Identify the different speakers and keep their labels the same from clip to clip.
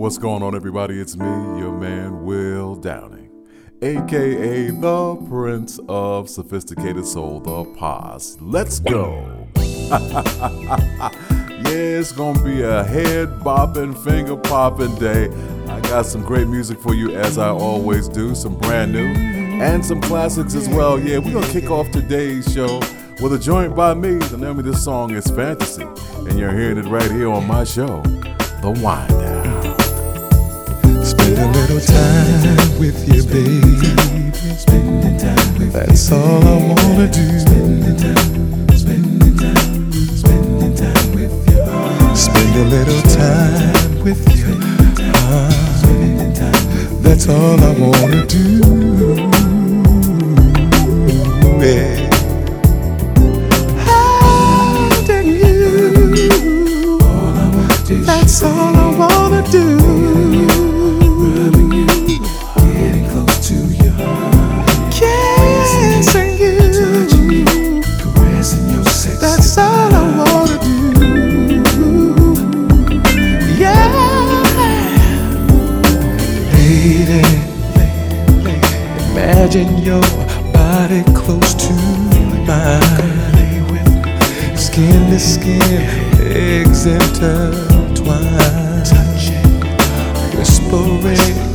Speaker 1: What's going on, everybody? It's me, your man, Will Downing, aka the Prince of Sophisticated Soul, the Paz. Let's go. yeah, it's gonna be a head bopping, finger popping day. I got some great music for you, as I always do, some brand new and some classics as well. Yeah, we're gonna kick off today's show with a joint by me. The name of this song is Fantasy, and you're hearing it right here on my show, The Wine.
Speaker 2: Spend a little time with you, baby. That's all I wanna do. Spend a little time with you. That's all I wanna do. Yeah. How did you? That's all I wanna do.
Speaker 3: is intertwined. Touching, whispering.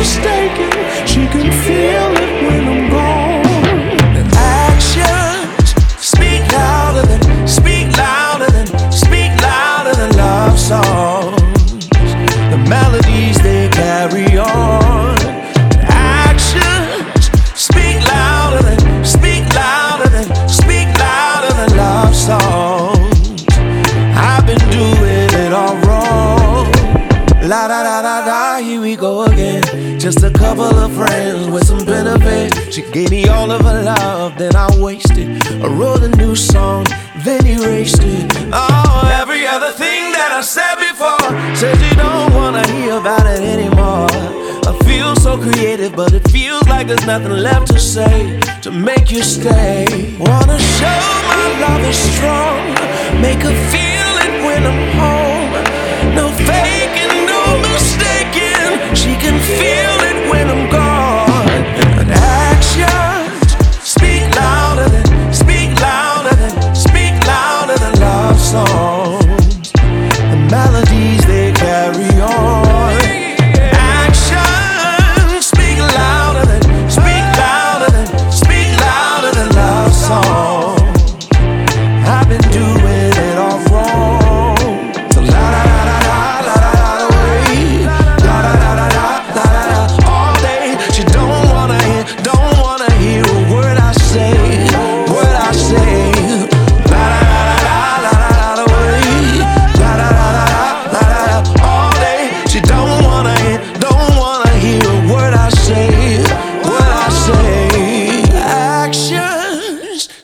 Speaker 3: mistaken. nothing left to say to make you stay. Wanna show my love is strong, make her feel it when I'm home. No fake.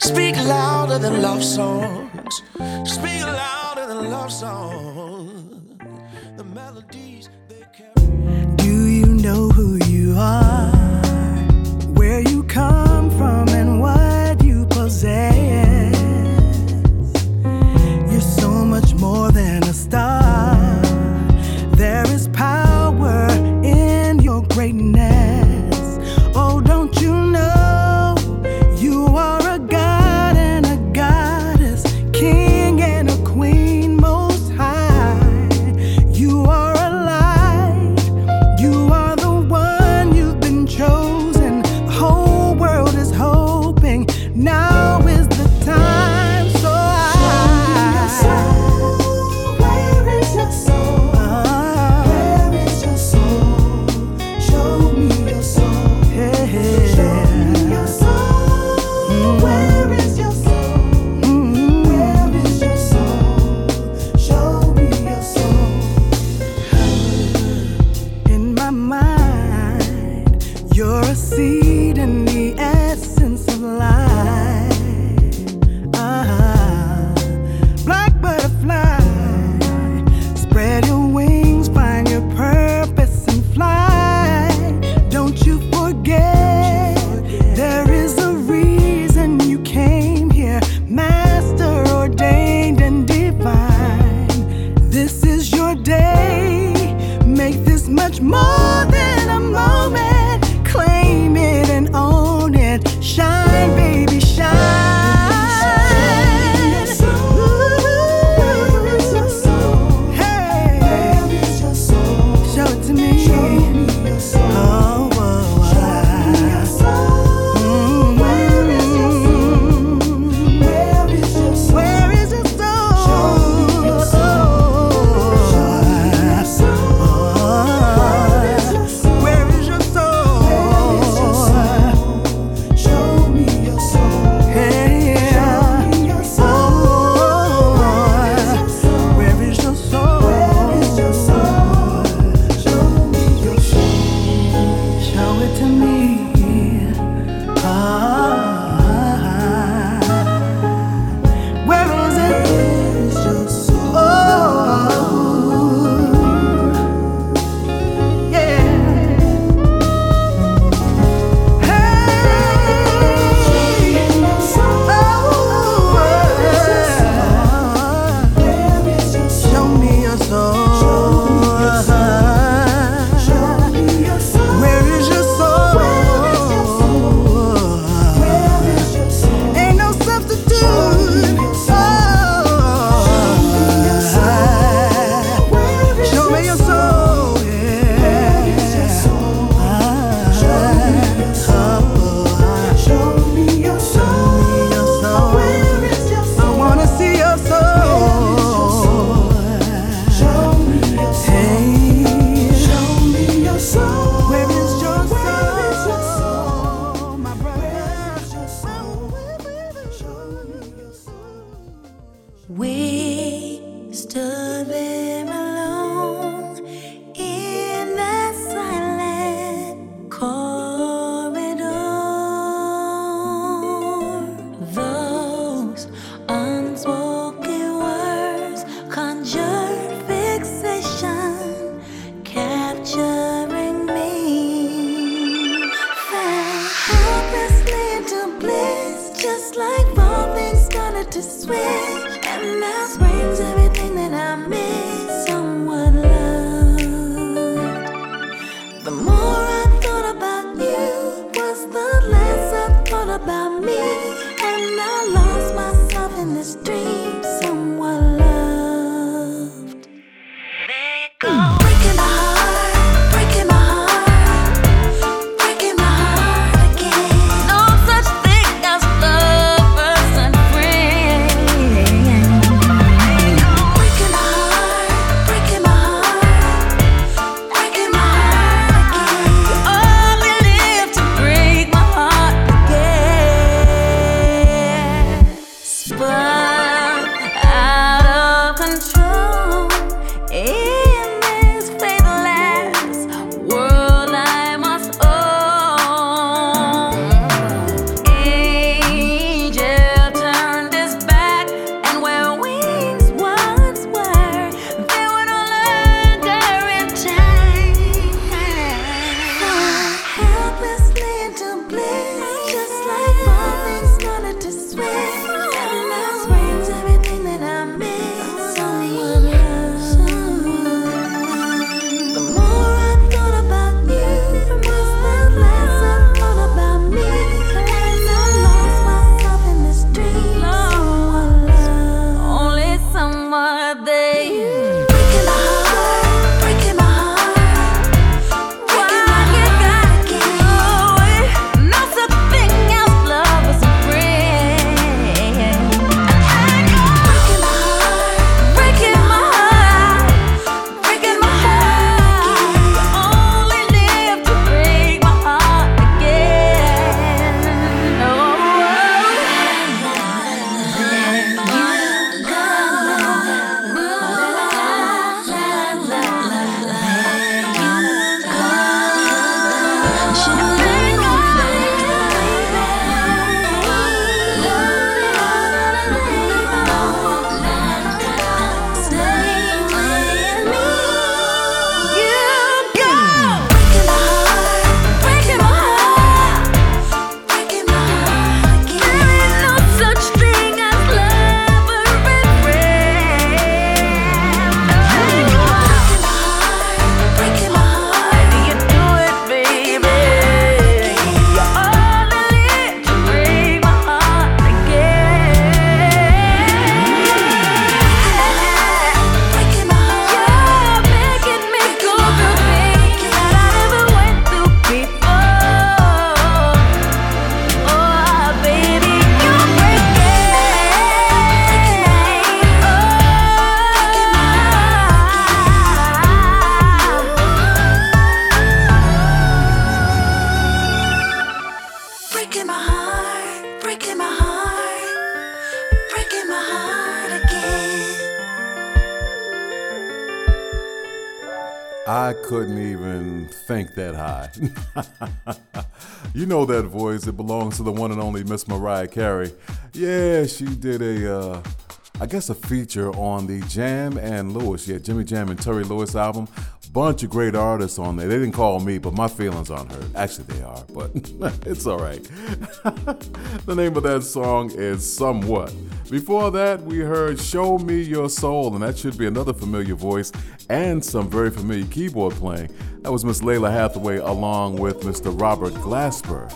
Speaker 3: Speak louder than love songs. Speak louder than love songs. The melodies they carry.
Speaker 4: Do you know who you are? Where you come you know
Speaker 1: that voice. It belongs to the one and only Miss Mariah Carey. Yeah, she did a, uh, I guess, a feature on the Jam and Lewis, yeah, Jimmy Jam and Terry Lewis album. Bunch of great artists on there. They didn't call me, but my feelings aren't hurt. Actually, they are, but it's all right. the name of that song is Somewhat. Before that, we heard Show Me Your Soul, and that should be another familiar voice and some very familiar keyboard playing. That was Miss Lalah Hathaway along with Mr. Robert Glasper.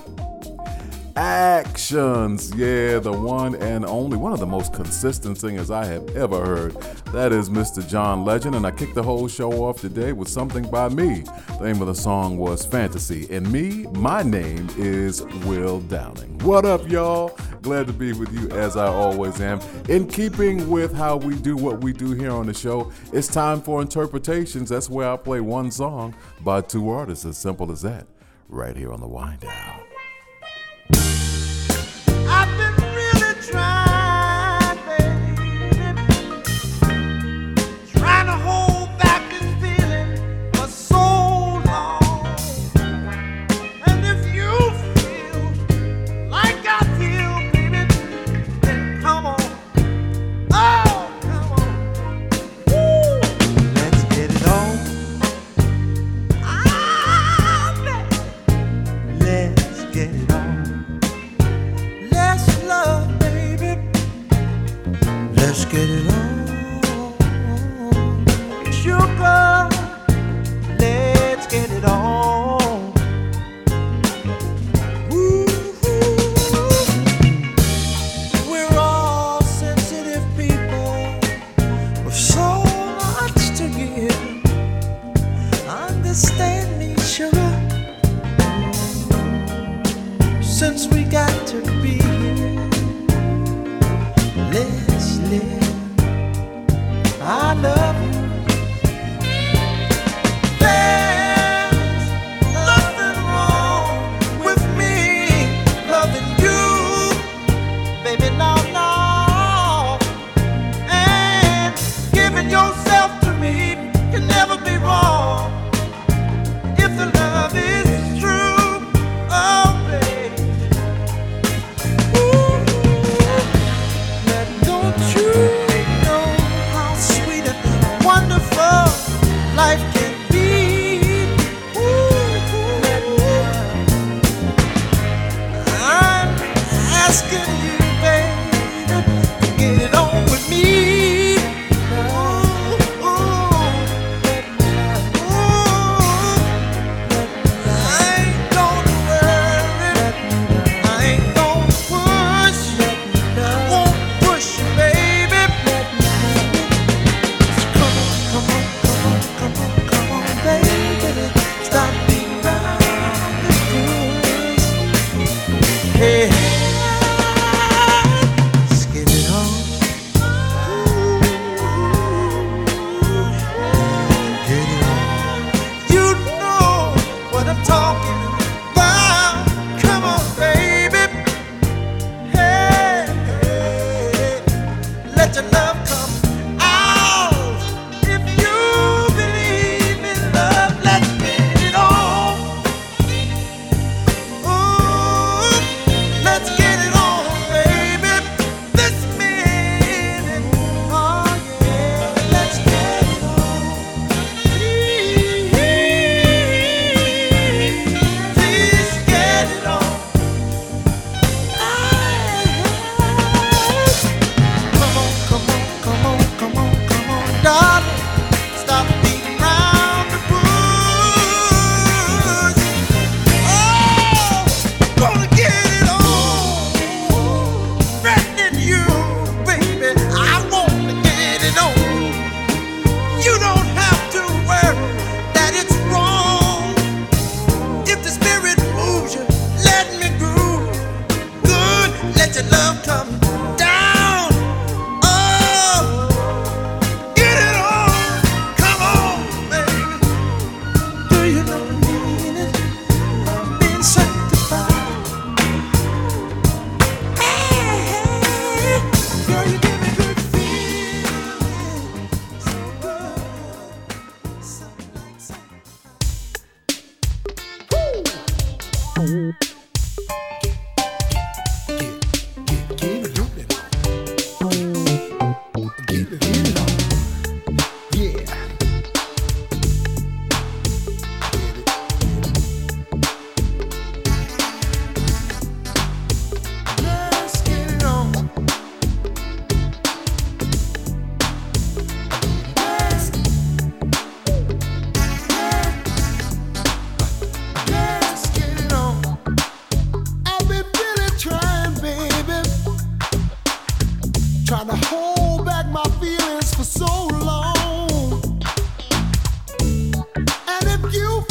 Speaker 1: Actions, yeah, the one and only, one of the most consistent singers I have ever heard. That is Mr. John Legend, and I kicked the whole show off today with something by me. The name of the song was Fantasy, and me, my name is Will Downing. What up, y'all? Glad to be with you as I always am. In keeping with how we do what we do here on the show, it's time for interpretations. That's where I play one song by two artists, as simple as that, right here on the Wind Down.
Speaker 3: I've stay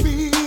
Speaker 5: Get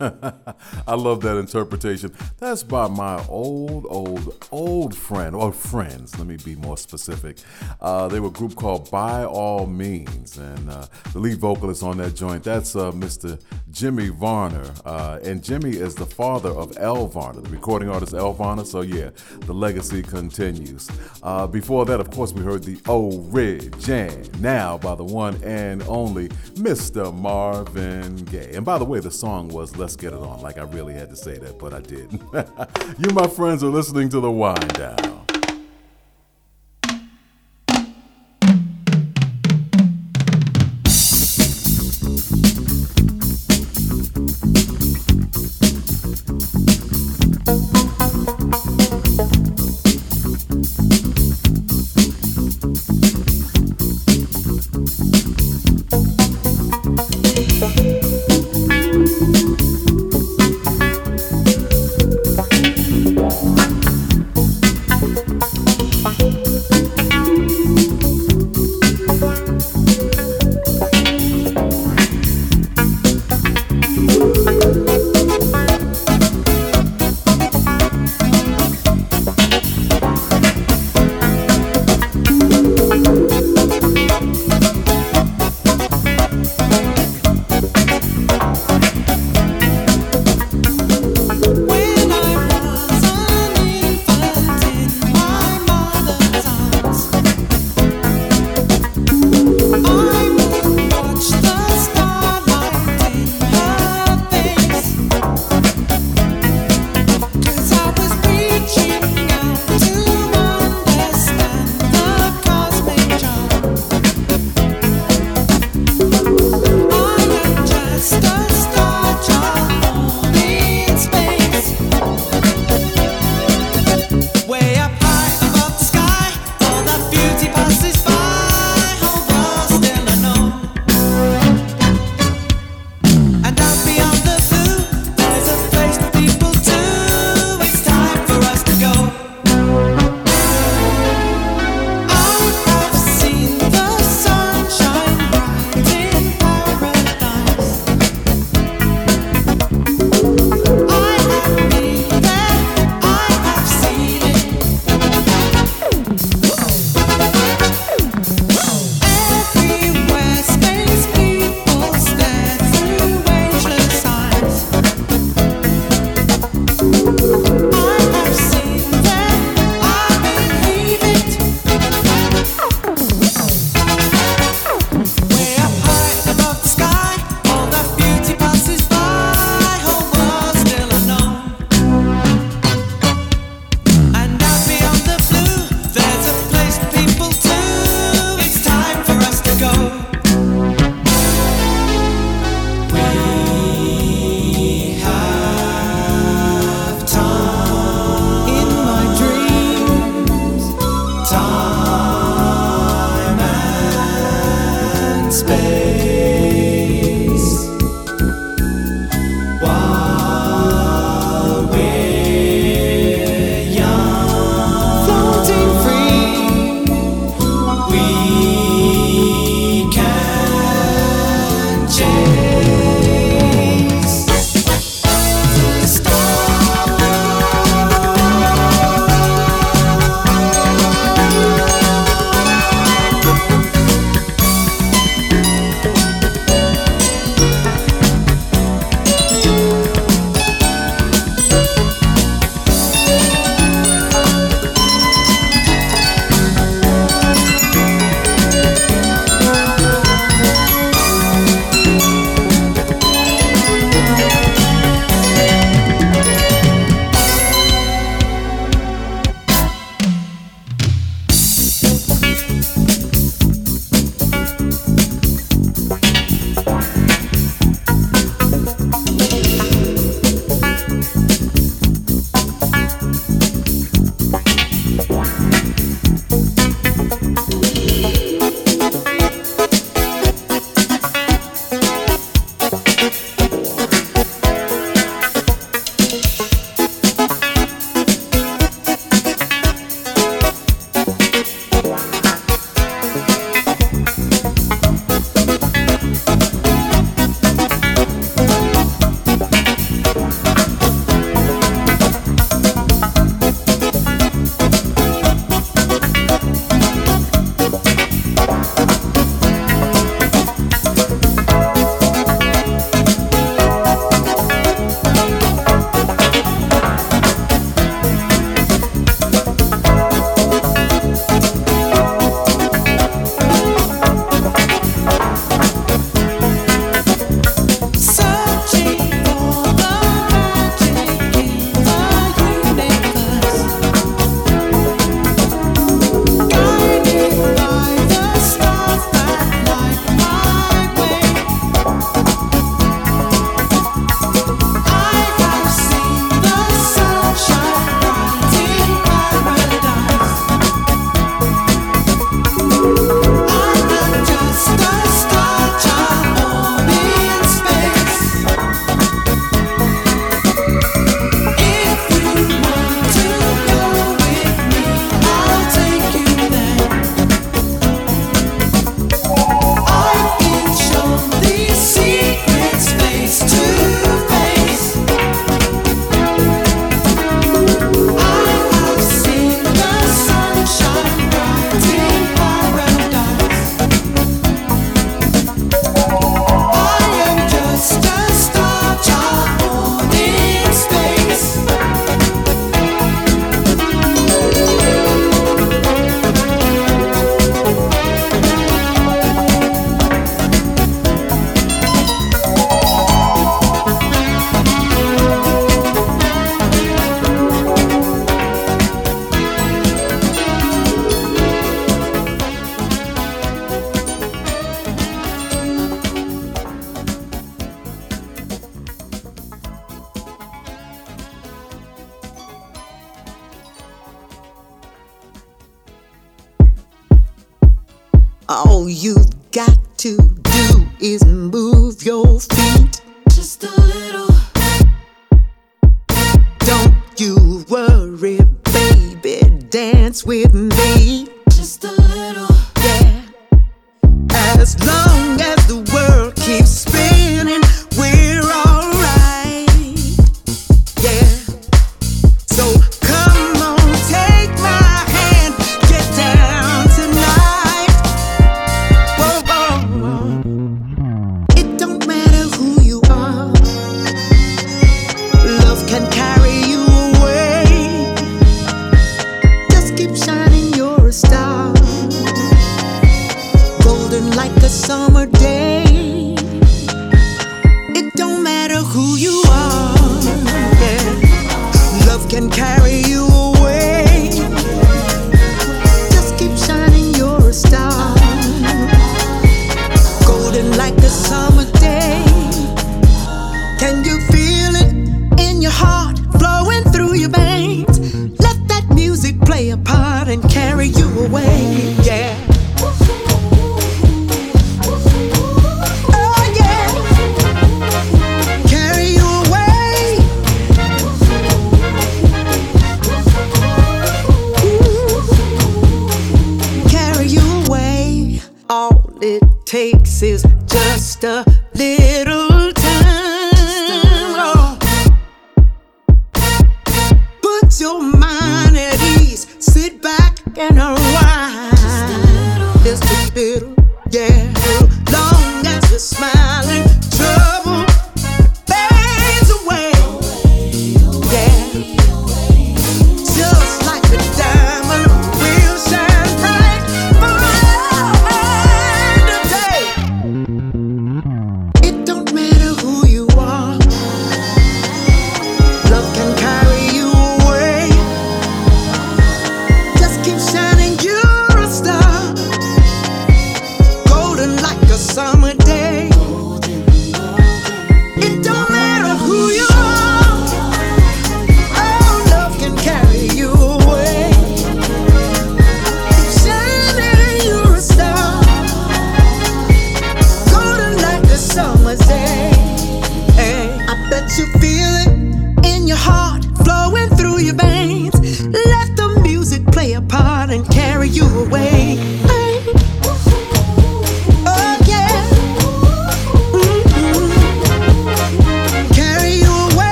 Speaker 1: I love that interpretation. That's by my old, old, old friend, or friends, let me be more specific. Uh, they were a group called By All Means, and uh, the lead vocalist on that joint, that's uh, Mr. Jimmy Varner. Uh, and Jimmy is the father of Elle Varner, the recording artist Elle Varner, so yeah, the legacy continues. Uh, before that, of course, we heard the Origin, now by the one and only Mr. Marvin Gaye. And by the way, the song was Let's Get It On, like I really had to say that, but I didn't. you, my friends, are listening to The Wind Down.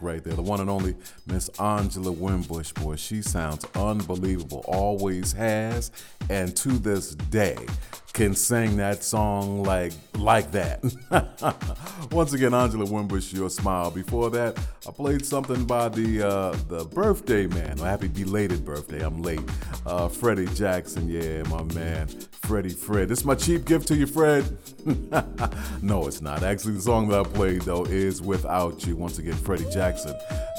Speaker 3: Right
Speaker 1: there. The one and only Miss Angela Winbush, boy, she sounds unbelievable. Always has, and to this day, can sing that song like like that. Once again, Angela Winbush, Your Smile. Before that, I played something by the uh, the birthday man. Happy belated birthday. I'm late. Uh, Freddie Jackson, yeah, my man, Freddie Fred. This is my cheap gift to you, Fred. no, it's not. Actually, the song that I played though is "Without You." Once again, Freddie Jackson.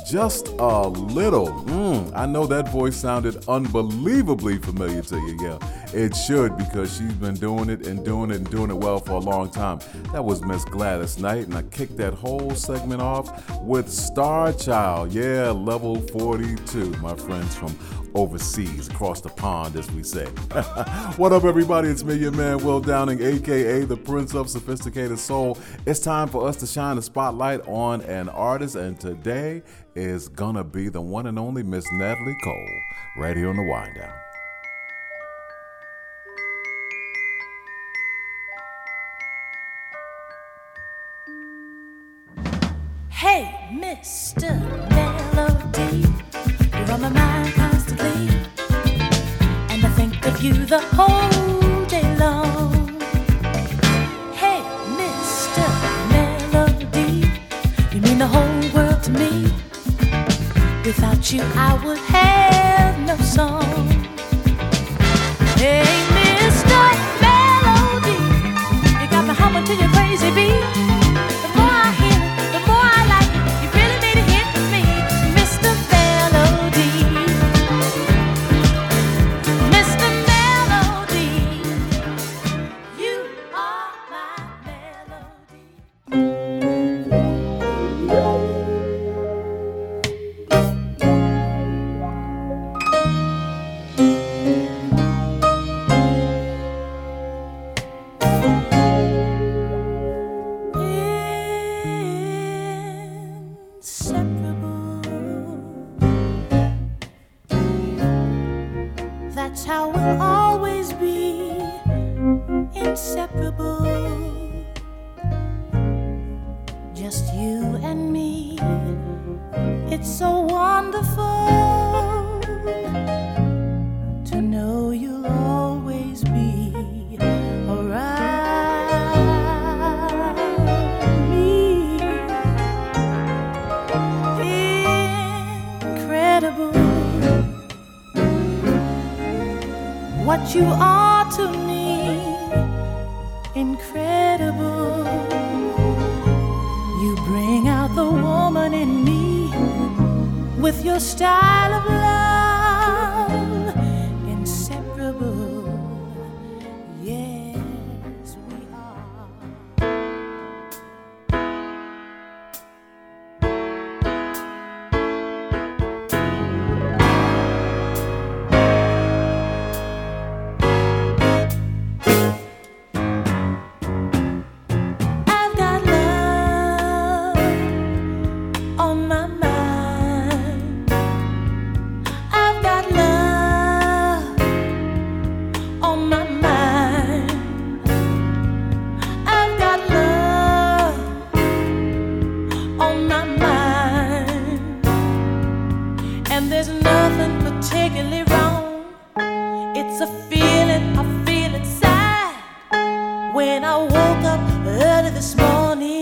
Speaker 1: Just a little. Mm, I know that voice sounded unbelievably familiar to you. Yeah, it should because she's been doing it and doing it and doing it well for a long time. That was Miss Gladys Knight, and I kicked that whole segment off with Star Child. Yeah, level 42, my friends from overseas, across the pond, as we say. what up, everybody? It's me, your man, Will Downing, aka the Prince of Sophisticated Soul. It's time for us to shine the spotlight on an artist, and today is gonna be the one and only Miss Natalie Cole, right here on the Wind Down.
Speaker 6: Hey, Mr. Melody, you're on my mind constantly, and I think of you the whole day long. Hey, Mr. Melody, you mean the whole world to me. Without you, I would have no song. Hey, When I woke up early this morning,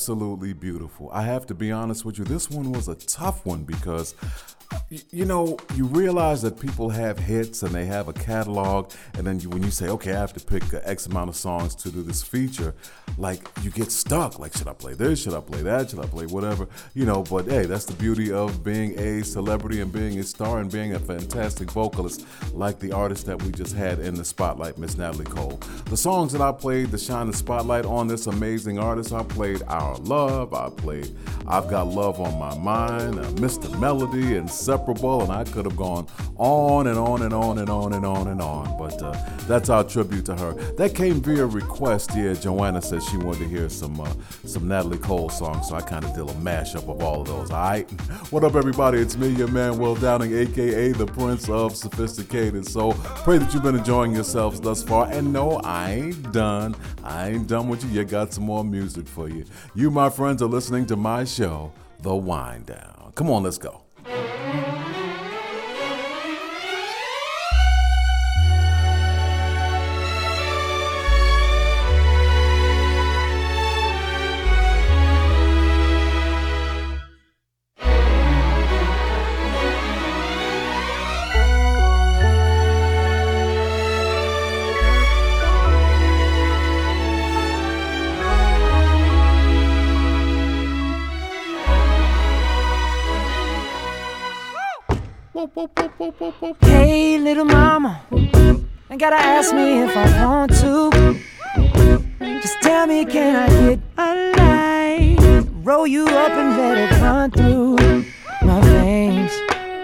Speaker 1: Absolutely beautiful. I have to be honest with you, this one was a tough one because you know, you realize that people have hits and they have a catalog, and then you, when you say, okay, I have to pick X amount of songs to do this feature, like you get stuck. Like, should I play this? Should I play that? Should I play whatever? You know, but hey, that's the beauty of being a celebrity and being a star and being a fantastic vocalist like the artist that we just had in the spotlight, Miss Natalie Cole. The songs that I played to shine the spotlight on this amazing artist, I played Our Love, I played I've Got Love on My Mind, uh, Mr. Melody, Inseparable, and I could have gone on and on and on and on and on and on. But uh, that's our tribute to her. That came via request. Yeah, Joanna said she wanted to hear some uh, some Natalie Cole songs, so I kind of did a mashup of all of those. All right, what up, everybody? It's me, your man Will Downing, aka the Prince of Sophisticated. So pray that you've been enjoying yourselves thus far. And no, I ain't done. I ain't done with you. You got some more music for you. You, my friends, are listening to my show, The Wind Down. Come on, let's go.
Speaker 4: Hey, little mama, you gotta ask me if I want to. Just tell me, can I get a light? Roll you up and let it run through my veins.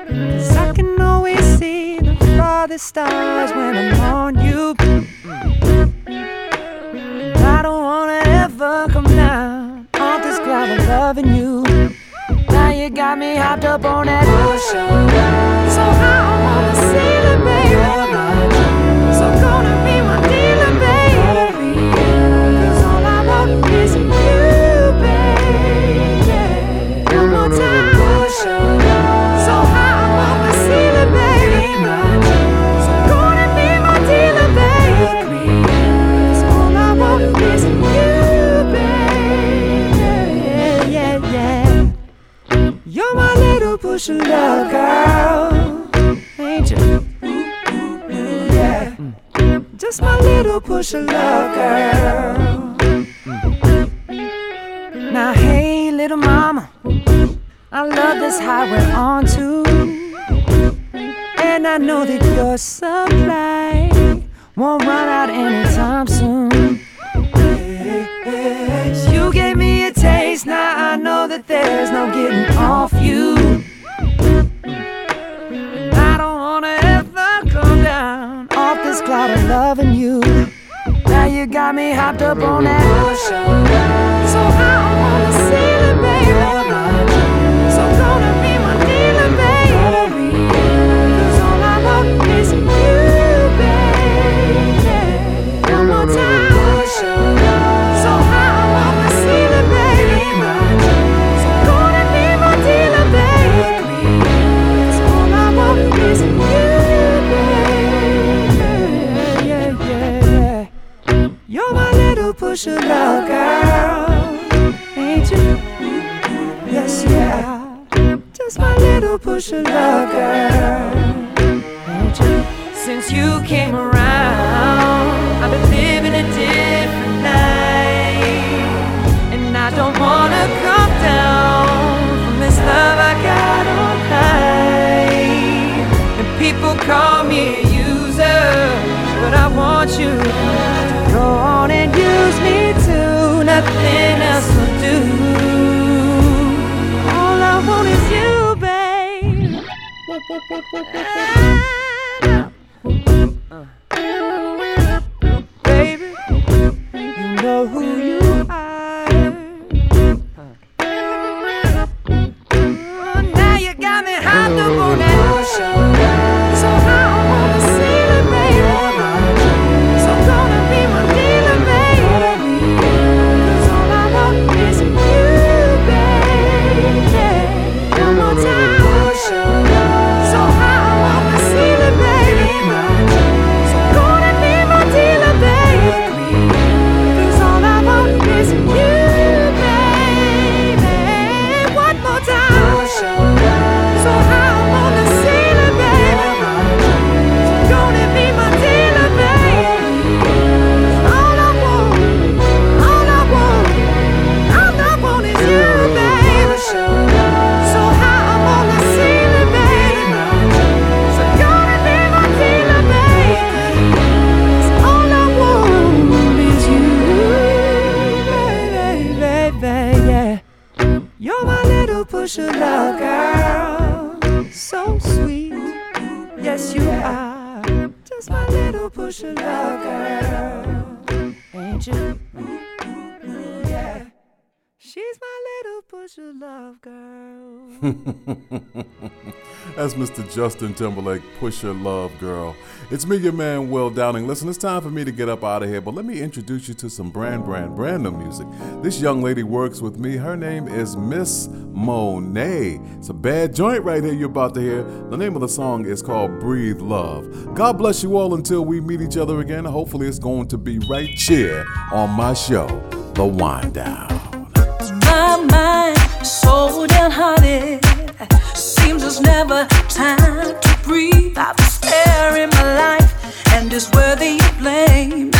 Speaker 4: Cause I can always see the farthest stars when I'm on you. I don't wanna ever come down off this cloud of loving you. You got me hopped up on that ocean. So wanna see the baby. Push of love, girl. Ain't you? Yeah. Just my little push of love, girl. Now, hey, little mama. I love this highway on too. And I know that your supply won't run out anytime soon. You gave me a taste, now I know that there's no getting off down off this cloud of loving you. Now you got me hopped up on that ocean. So I wanna see the baby. should love, girl. So sweet, yes, you are. Just my little pusher love, girl. Ain't you? She's my little pusher love, girl.
Speaker 1: That's Mr. Justin Timberlake, Pusher Love Girl. It's me, your man, Will Downing. Listen, it's time for me to get up out of here, but let me introduce you to some brand, brand, brand new music. This young lady works with me. Her name is Miss Monet. It's a bad joint right here you're about to hear. The name of the song is called Breathe Love. God bless you all until we meet each other again. Hopefully, it's going to be right here on my show, The Wind Down.
Speaker 6: My mind so downhearted. Seems there's never time to breathe. I've despair in my life, and it's worthy of blame.